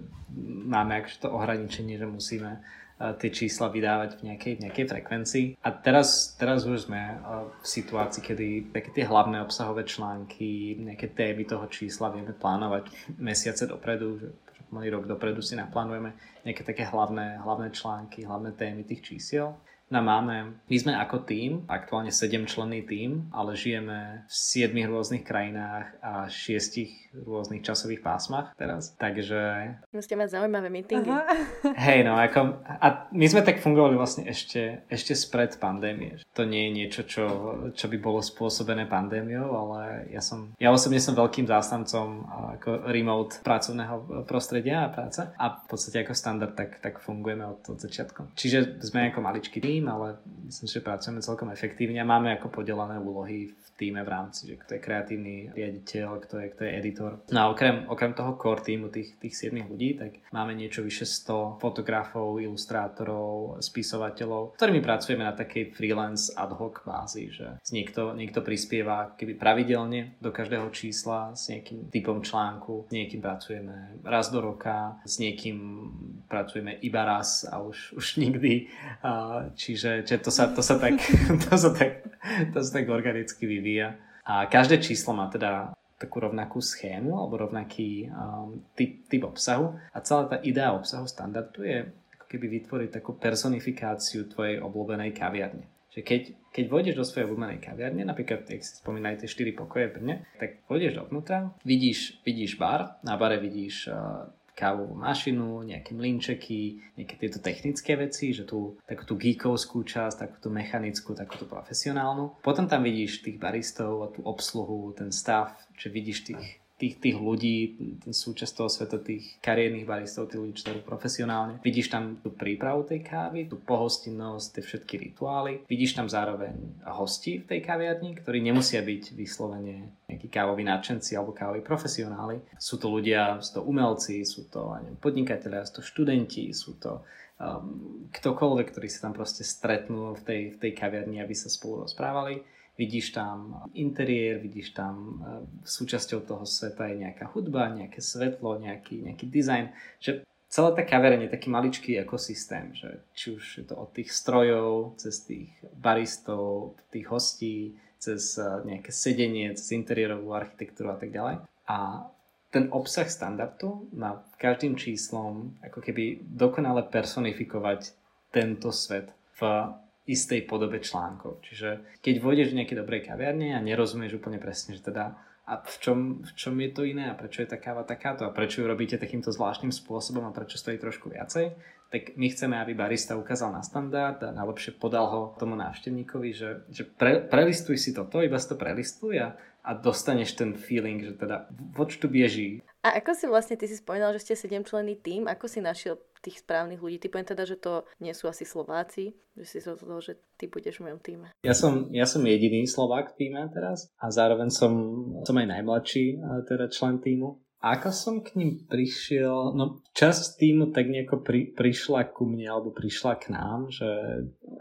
máme akože to ohraničenie, že musíme tie čísla vydávať v nejakej, nejakej frekvencii. A teraz, teraz už sme v situácii, kedy také tie hlavné obsahové články, nejaké témy toho čísla vieme plánovať mesiace dopredu, že pomaly rok dopredu si naplánujeme nejaké také hlavné, hlavné články, hlavné témy tých čísiel. No máme, my sme ako tým, aktuálne 7 členný tým, ale žijeme v 7 rôznych krajinách a 6 rôznych časových pásmach teraz, takže... Musíte mať zaujímavé meetingy. Hej, no ako, a my sme tak fungovali vlastne ešte, ešte spred pandémie. To nie je niečo, čo, čo by bolo spôsobené pandémiou, ale ja som, ja osobne som veľkým zástancom ako remote pracovného prostredia a práce a v podstate ako standard tak, tak fungujeme od, od začiatku. Čiže sme ako maličký tým, ale myslím, že pracujeme celkom efektívne máme ako podelené úlohy v týme v rámci, že kto je kreatívny riaditeľ, kto je, kto je editor. No a okrem, okrem toho core týmu tých, tých 7 ľudí, tak máme niečo vyše 100 fotografov, ilustrátorov, spisovateľov, ktorými pracujeme na takej freelance ad hoc bázi, že niekto, niekto prispieva keby pravidelne do každého čísla s nejakým typom článku, s niekým pracujeme raz do roka, s niekým pracujeme iba raz a už, už nikdy. Čiže, čiže to, sa, to, sa tak, to, sa tak, to sa tak organicky vyvíja vyvíja. A každé číslo má teda takú rovnakú schému alebo rovnaký um, typ, typ obsahu a celá tá idea obsahu standardu je ako keby vytvoriť takú personifikáciu tvojej obľúbenej kaviarne. Že keď, keď vojdeš do svojej obľúbenej kaviarne, napríklad, ak si spomínaj tie 4 pokoje v Brne, tak vojdeš dovnútra, vidíš, vidíš bar, na bare vidíš uh, kávovú mašinu, nejaké mlinčeky, nejaké tieto technické veci, že tú takú tú geekovskú časť, takú tú mechanickú, takú tú profesionálnu. Potom tam vidíš tých baristov a tú obsluhu, ten stav, že vidíš tých tých, tých ľudí, súčasť toho sveta, tých kariérnych baristov, tých ľudí, čo profesionálne. Vidíš tam tú prípravu tej kávy, tú pohostinnosť, tie všetky rituály. Vidíš tam zároveň hosti v tej kaviarni, ktorí nemusia byť vyslovene nejakí kávoví nadšenci alebo kávoví profesionáli. Sú to ľudia, sú to umelci, sú to neviem, podnikatelia, sú to študenti, sú to um, ktokoľvek, ktorí sa tam proste stretnú v tej, v tej kaviarni, aby sa spolu rozprávali vidíš tam interiér, vidíš tam e, súčasťou toho sveta je nejaká hudba, nejaké svetlo, nejaký, nejaký dizajn, že celá tá kavereň je taký maličký ekosystém, že či už je to od tých strojov, cez tých baristov, tých hostí, cez e, nejaké sedenie, cez interiérovú architektúru a tak ďalej. A ten obsah standardu má každým číslom ako keby dokonale personifikovať tento svet v istej podobe článkov. Čiže keď vojdeš do nejakej dobrej kaviarne a nerozumieš úplne presne, že teda a v čom, v čom je to iné a prečo je tá káva takáto a prečo ju robíte takýmto zvláštnym spôsobom a prečo stojí trošku viacej, tak my chceme, aby barista ukázal na standard a najlepšie podal ho tomu návštevníkovi, že, že pre, prelistuj si toto, iba si to prelistuj a, a dostaneš ten feeling, že teda voč tu bieží. A ako si vlastne, ty si spomínal, že ste sedemčlenný tým, ako si našiel tých správnych ľudí. Ty poviem teda, že to nie sú asi Slováci, že si rozhodol, že ty budeš v mojom týme. Ja som, ja som jediný Slovák v týme teraz a zároveň som, som aj najmladší teda člen týmu. Ako som k ním prišiel, no časť týmu tak nejako pri, prišla ku mne alebo prišla k nám, že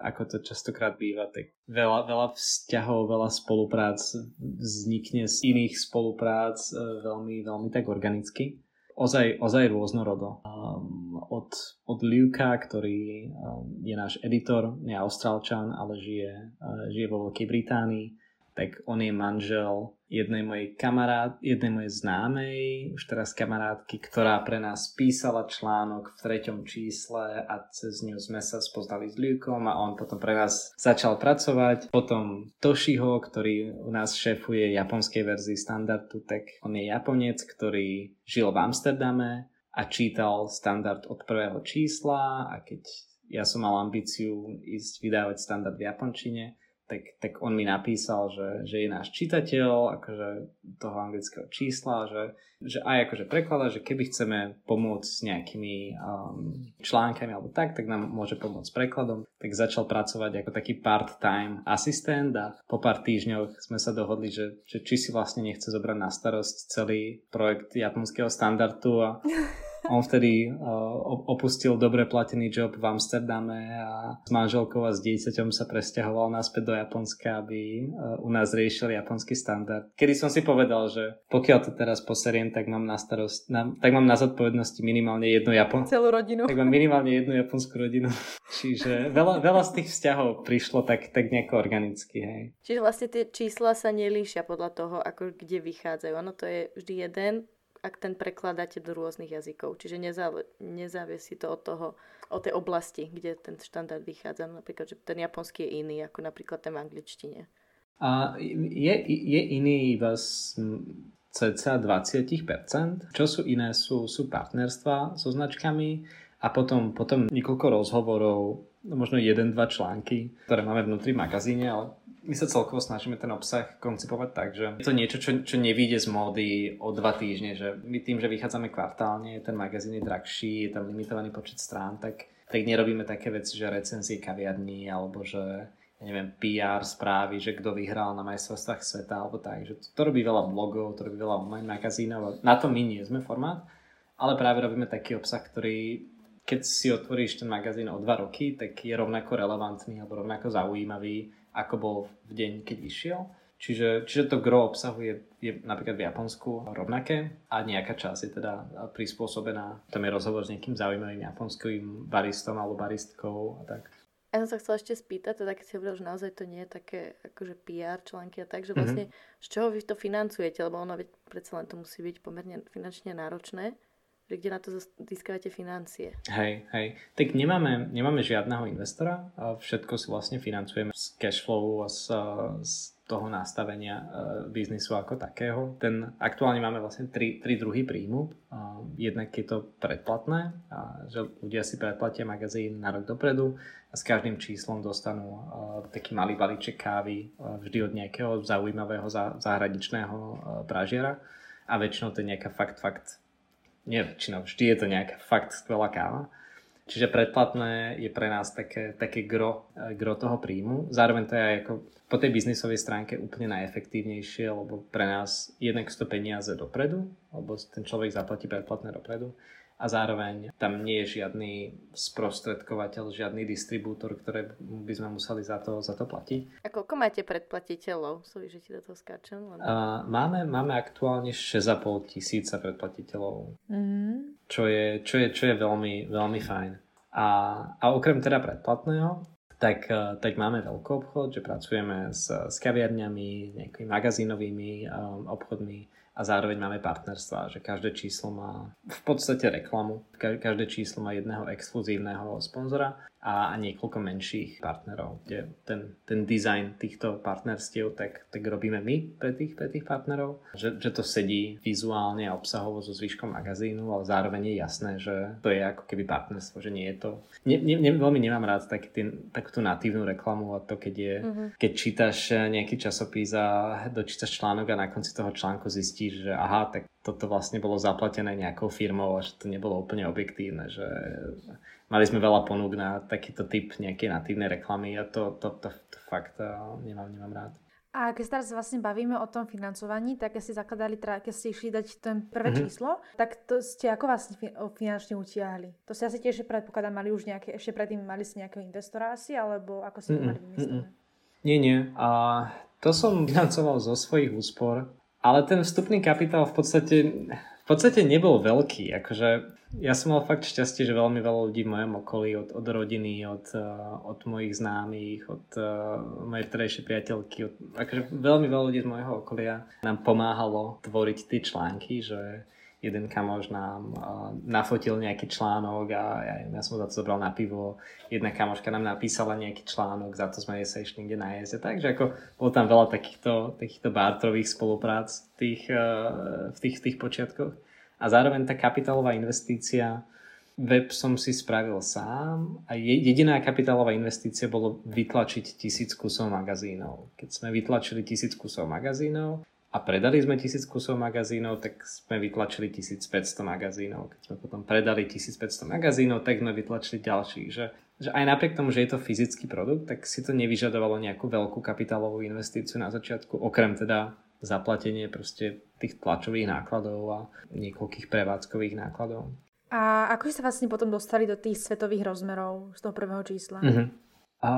ako to častokrát býva, tak veľa, veľa vzťahov, veľa spoluprác vznikne z iných spoluprác e, veľmi, veľmi tak organicky ozaj, ozaj rôznorodo. Um, od, od Liuka, ktorý um, je náš editor, nie austrálčan, ale žije, uh, žije vo Veľkej Británii, tak on je manžel jednej mojej kamarát, jednej mojej známej, už teraz kamarátky, ktorá pre nás písala článok v treťom čísle a cez ňu sme sa spoznali s Ľukom a on potom pre nás začal pracovať. Potom Toshiho, ktorý u nás šéfuje japonskej verzii standardu, tak on je Japonec, ktorý žil v Amsterdame a čítal standard od prvého čísla a keď ja som mal ambíciu ísť vydávať standard v japončine, tak, tak on mi napísal, že, že je náš čitateľ akože toho anglického čísla, že, že aj akože prekladá, že keby chceme pomôcť s nejakými um, článkami alebo tak, tak nám môže pomôcť s prekladom. Tak začal pracovať ako taký part-time asistent a po pár týždňoch sme sa dohodli, že, že či si vlastne nechce zobrať na starosť celý projekt japonského standardu a On vtedy uh, opustil dobre platený job v Amsterdame a s manželkou a s dieťaťom sa presťahoval naspäť do Japonska, aby uh, u nás riešil japonský standard. Kedy som si povedal, že pokiaľ to teraz poseriem, tak mám na starost, na, tak mám na zodpovednosti minimálne jednu Japon... Celú rodinu. Tak mám minimálne jednu japonskú rodinu. Čiže veľa, veľa z tých vzťahov prišlo tak, tak nejako organicky. Hej. Čiže vlastne tie čísla sa nelíšia podľa toho, ako kde vychádzajú. Ono to je vždy jeden ak ten prekladáte do rôznych jazykov. Čiže nezáv- nezávisí to od toho, od tej oblasti, kde ten štandard vychádza. Napríklad, že ten japonský je iný ako napríklad ten v angličtine. A je, je iný iba z cca 20%. Čo sú iné? Sú, sú partnerstva so značkami a potom, potom niekoľko rozhovorov, možno jeden, dva články, ktoré máme vnútri v magazíne, ale my sa celkovo snažíme ten obsah koncipovať tak, že je to niečo, čo, čo nevíde z módy o dva týždne, že my tým, že vychádzame kvartálne, ten magazín je drahší, je tam limitovaný počet strán, tak, tak nerobíme také veci, že recenzie kaviarní alebo že ja neviem, PR správy, že kto vyhral na majstrovstvách sveta alebo tak, že to, to robí veľa blogov, to robí veľa online magazínov, na to my nie sme formát, ale práve robíme taký obsah, ktorý keď si otvoríš ten magazín o dva roky, tak je rovnako relevantný alebo rovnako zaujímavý ako bol v deň, keď vyšiel. Čiže, čiže to gro obsahu je, je napríklad v Japonsku rovnaké a nejaká časť je teda prispôsobená. Tam je rozhovor s nejakým zaujímavým japonským baristom alebo baristkou a tak. Ja som sa chcela ešte spýtať, teda keď si hovoril, že naozaj to nie je také akože PR články a tak, že vlastne mm-hmm. z čoho vy to financujete, lebo ono predsa len to musí byť pomerne finančne náročné že kde na to získavate financie. Hej, hej. Tak nemáme, nemáme žiadneho investora, všetko si vlastne financujeme z cashflow a z, z toho nastavenia uh, biznisu ako takého. Ten, aktuálne máme vlastne tri, tri druhy príjmu. Uh, jednak je to predplatné, že ľudia si predplatia magazín na rok dopredu a s každým číslom dostanú uh, taký malý balíček kávy vždy od nejakého zaujímavého za, zahraničného pražiera a väčšinou to je nejaká fakt, fakt, nie väčšinou, vždy je to nejaká fakt skvelá káva. Čiže predplatné je pre nás také, také gro, gro toho príjmu. Zároveň to je aj ako po tej biznisovej stránke úplne najefektívnejšie, lebo pre nás jednak to peniaze dopredu, lebo ten človek zaplatí predplatné dopredu a zároveň tam nie je žiadny sprostredkovateľ, žiadny distribútor, ktoré by sme museli za to, za to platiť. A koľko máte predplatiteľov? Sorry, že ti do toho skáčem. Len... Uh, máme, máme aktuálne 6,5 tisíca predplatiteľov, mm-hmm. čo, je, čo, je, čo je veľmi, veľmi fajn. A, a okrem teda predplatného, tak, tak máme veľký obchod, že pracujeme s, s kaviarňami, nejakými magazínovými um, obchodmi, a zároveň máme partnerstva, že každé číslo má v podstate reklamu. Každé číslo má jedného exkluzívneho sponzora a niekoľko menších partnerov, kde ten, ten design týchto partnerstiev tak, tak robíme my pre tých, pre tých partnerov, že, že to sedí vizuálne a obsahovo so zvyškom magazínu, ale zároveň je jasné, že to je ako keby partnerstvo, že nie je to... Ne, ne, ne, veľmi nemám rád taký tý, takú tú natívnu reklamu a to, keď je, mm-hmm. keď čítaš nejaký časopis a dočítaš článok a na konci toho článku zistíš, že aha, tak toto vlastne bolo zaplatené nejakou firmou a že to nebolo úplne objektívne, že mali sme veľa ponúk na takýto typ nejakej natívnej reklamy a to, to, to, to fakt uh, nemám, nemám rád. A keď sa teraz vlastne bavíme o tom financovaní, tak keď ste zakladali, teda, keď ste išli dať ten prvé mm-hmm. číslo, tak to ste ako vlastne finančne utiahli? To ste asi tiež predpokladám mali už nejaké, ešte predtým mali ste nejakého investora asi, alebo ako ste to mali vymyslené? Nie, nie. A to som financoval zo svojich úspor, ale ten vstupný kapitál v podstate v podstate nebol veľký. Akože ja som mal fakt šťastie, že veľmi veľa ľudí v mojom okolí, od, od rodiny, od, uh, od mojich známych, od uh, mojej vtedajšej priateľky, od, akože veľmi veľa ľudí z môjho okolia nám pomáhalo tvoriť tie články, že jeden kamoš nám uh, nafotil nejaký článok a ja, ja som za to zobral na pivo. Jedna kamoška nám napísala nejaký článok, za to sme sa išli niekde nájsť. Takže ako bolo tam veľa takýchto, takýchto bartrových spoluprác tých, uh, v, tých, v tých počiatkoch. A zároveň tá kapitálová investícia, web som si spravil sám a jediná kapitálová investícia bolo vytlačiť tisíc kusov magazínov. Keď sme vytlačili tisíc kusov magazínov, a predali sme tisíc kusov magazínov, tak sme vytlačili 1500 magazínov. Keď sme potom predali 1500 magazínov, tak sme vytlačili ďalších. Že, že aj napriek tomu, že je to fyzický produkt, tak si to nevyžadovalo nejakú veľkú kapitálovú investíciu na začiatku, okrem teda zaplatenie proste tých tlačových nákladov a niekoľkých prevádzkových nákladov. A ako ste sa vlastne potom dostali do tých svetových rozmerov z toho prvého čísla? Uh-huh. A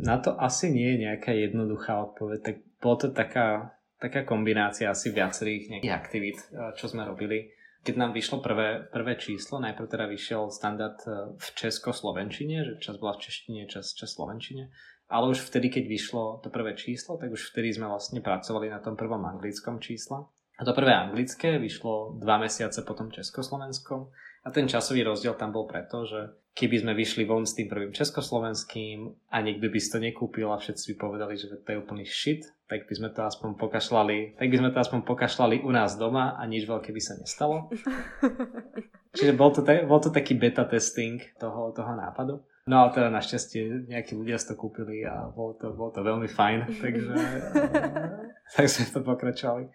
na to asi nie je nejaká jednoduchá odpoveď. Tak bolo to taká taká kombinácia asi viacerých nejakých aktivít, eh, čo sme robili. Keď nám vyšlo prvé, prvé číslo, najprv teda vyšiel standard eh, v česko-slovenčine, že čas bola v češtine, čas, čas slovenčine. Ale už vtedy, keď vyšlo to prvé číslo, tak už vtedy sme vlastne pracovali na tom prvom anglickom čísle. A to prvé anglické vyšlo dva mesiace potom československom. A ten časový rozdiel tam bol preto, že keby sme vyšli von s tým prvým československým a niekto by si to nekúpil a všetci by povedali, že to je úplný shit, tak by sme to aspoň pokašľali, tak by sme to aspoň pokašľali u nás doma a nič veľké by sa nestalo. Čiže bol to, bol to taký beta testing toho, toho nápadu. No ale teda našťastie nejakí ľudia si to kúpili a bolo to, bolo to veľmi fajn, takže tak sme to pokračovali.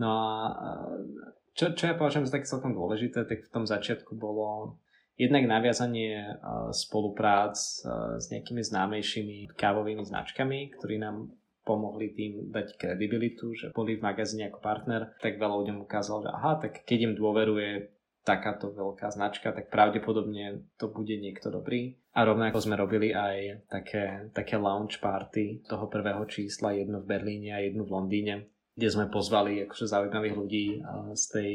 No a čo, čo ja považujem za tak celkom dôležité, tak v tom začiatku bolo jednak naviazanie spoluprác s nejakými známejšími kávovými značkami, ktorí nám pomohli tým dať kredibilitu, že boli v magazíne ako partner, tak veľa ľuďom ukázal, že aha, tak keď im dôveruje takáto veľká značka, tak pravdepodobne to bude niekto dobrý. A rovnako sme robili aj také, také launch party toho prvého čísla, jedno v Berlíne a jedno v Londýne, kde sme pozvali akože zaujímavých ľudí z tej,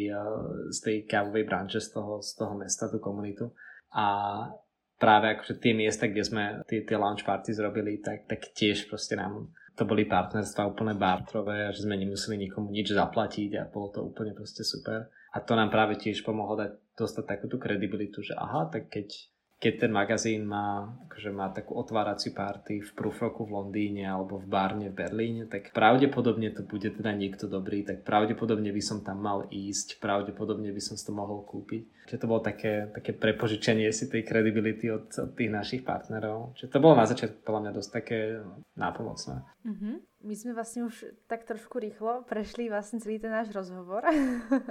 z tej kávovej branže z toho, z toho mesta, tú komunitu. A práve akože tie miesta, kde sme tie, tie launch party zrobili, tak, tak tiež proste nám to boli partnerstva úplne bartrové že sme nemuseli nikomu nič zaplatiť a bolo to úplne proste super. A to nám práve tiež pomohlo dať dostať takúto kredibilitu, že aha, tak keď keď ten magazín má, akože má takú otváraciu party v Prufroku v Londýne alebo v Barne v Berlíne, tak pravdepodobne to bude teda niekto dobrý, tak pravdepodobne by som tam mal ísť, pravdepodobne by som si to mohol kúpiť. Čiže to bolo také, také prepožičenie si tej kredibility od, od tých našich partnerov. Čiže to bolo na začiatku podľa mňa dosť také nápomocné. Mm-hmm. My sme vlastne už tak trošku rýchlo prešli vlastne celý ten náš rozhovor.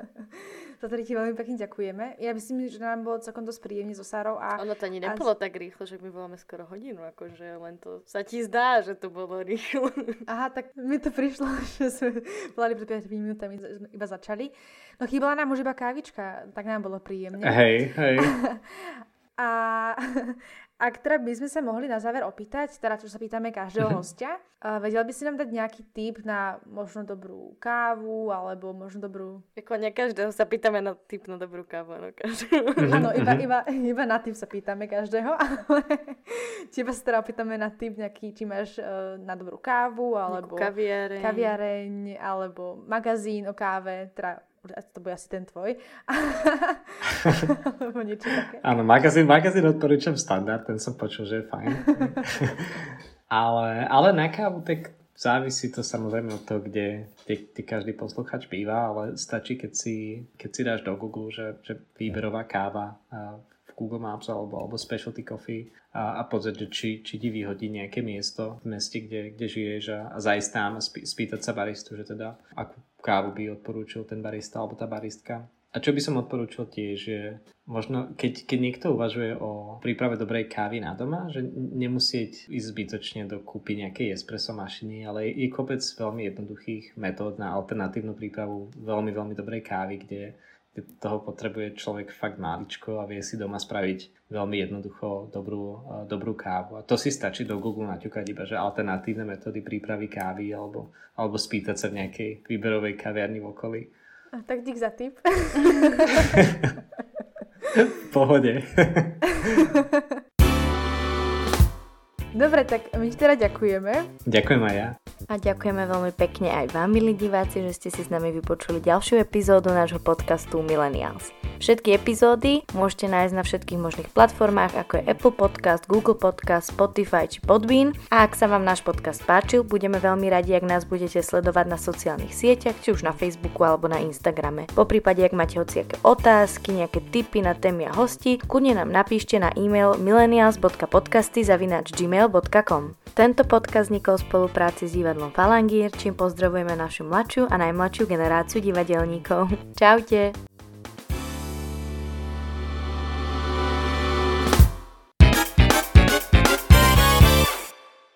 Za ktorý ti veľmi pekne ďakujeme. Ja myslím, že nám bolo celkom dosť príjemne so Sárou. A, ono to ani nebolo a... tak rýchlo, že my voláme skoro hodinu, akože len to sa ti zdá, že to bolo rýchlo. Aha, tak mi to prišlo, že sme volali pred 5 minútami, iba začali. No chýbala nám už iba kávička, tak nám bolo príjemne. Hej, hej. a, ak teda by sme sa mohli na záver opýtať, teda čo sa pýtame každého mhm. hostia, uh, vedel by si nám dať nejaký tip na možno dobrú kávu, alebo možno dobrú... Ako ne každého sa pýtame na tip na dobrú kávu, no každého. Áno, iba, iba, iba na tip sa pýtame každého, ale teba sa teda opýtame na tip nejaký, či máš uh, na dobrú kávu, alebo kaviareň. kaviareň, alebo magazín o káve, teda to bude asi ten tvoj. Áno, magazín, magazín odporúčam standard, ten som počul, že je fajn. ale, ale na kávu tak závisí to samozrejme od toho, kde, kde, kde každý posluchač býva, ale stačí, keď si, keď si dáš do Google, že, že výberová káva v Google Maps alebo, alebo Specialty Coffee a, a pozrieť, že či, či ti vyhodí nejaké miesto v meste, kde, kde žiješ a, a zajsť tam a spýtať sa baristu, že teda akú kávu by odporúčil ten barista alebo tá baristka. A čo by som odporúčil tiež, že možno keď, keď niekto uvažuje o príprave dobrej kávy na doma, že nemusieť ísť zbytočne do kúpy nejakej espresso mašiny, ale je kopec veľmi jednoduchých metód na alternatívnu prípravu veľmi, veľmi dobrej kávy, kde, kde toho potrebuje človek fakt máličko a vie si doma spraviť veľmi jednoducho dobrú, dobrú kávu. A to si stačí do Google naťukať iba, že alternatívne metódy prípravy kávy alebo, alebo spýtať sa v nejakej výberovej kaviarni v okolí. A tak dík za tip. pohode. Dobre, tak my ti teda ďakujeme. Ďakujem aj ja. A ďakujeme veľmi pekne aj vám, milí diváci, že ste si s nami vypočuli ďalšiu epizódu nášho podcastu Millennials. Všetky epizódy môžete nájsť na všetkých možných platformách, ako je Apple Podcast, Google Podcast, Spotify či Podbean. A ak sa vám náš podcast páčil, budeme veľmi radi, ak nás budete sledovať na sociálnych sieťach, či už na Facebooku alebo na Instagrame. Po prípade, ak máte hociaké otázky, nejaké tipy na témy a hosti, kudne nám napíšte na e-mail millennials.podcasty.gmail.com Tento podcast vznikol v spolupráci s divadlom Falangír, čím pozdravujeme našu mladšiu a najmladšiu generáciu divadelníkov. Čaute!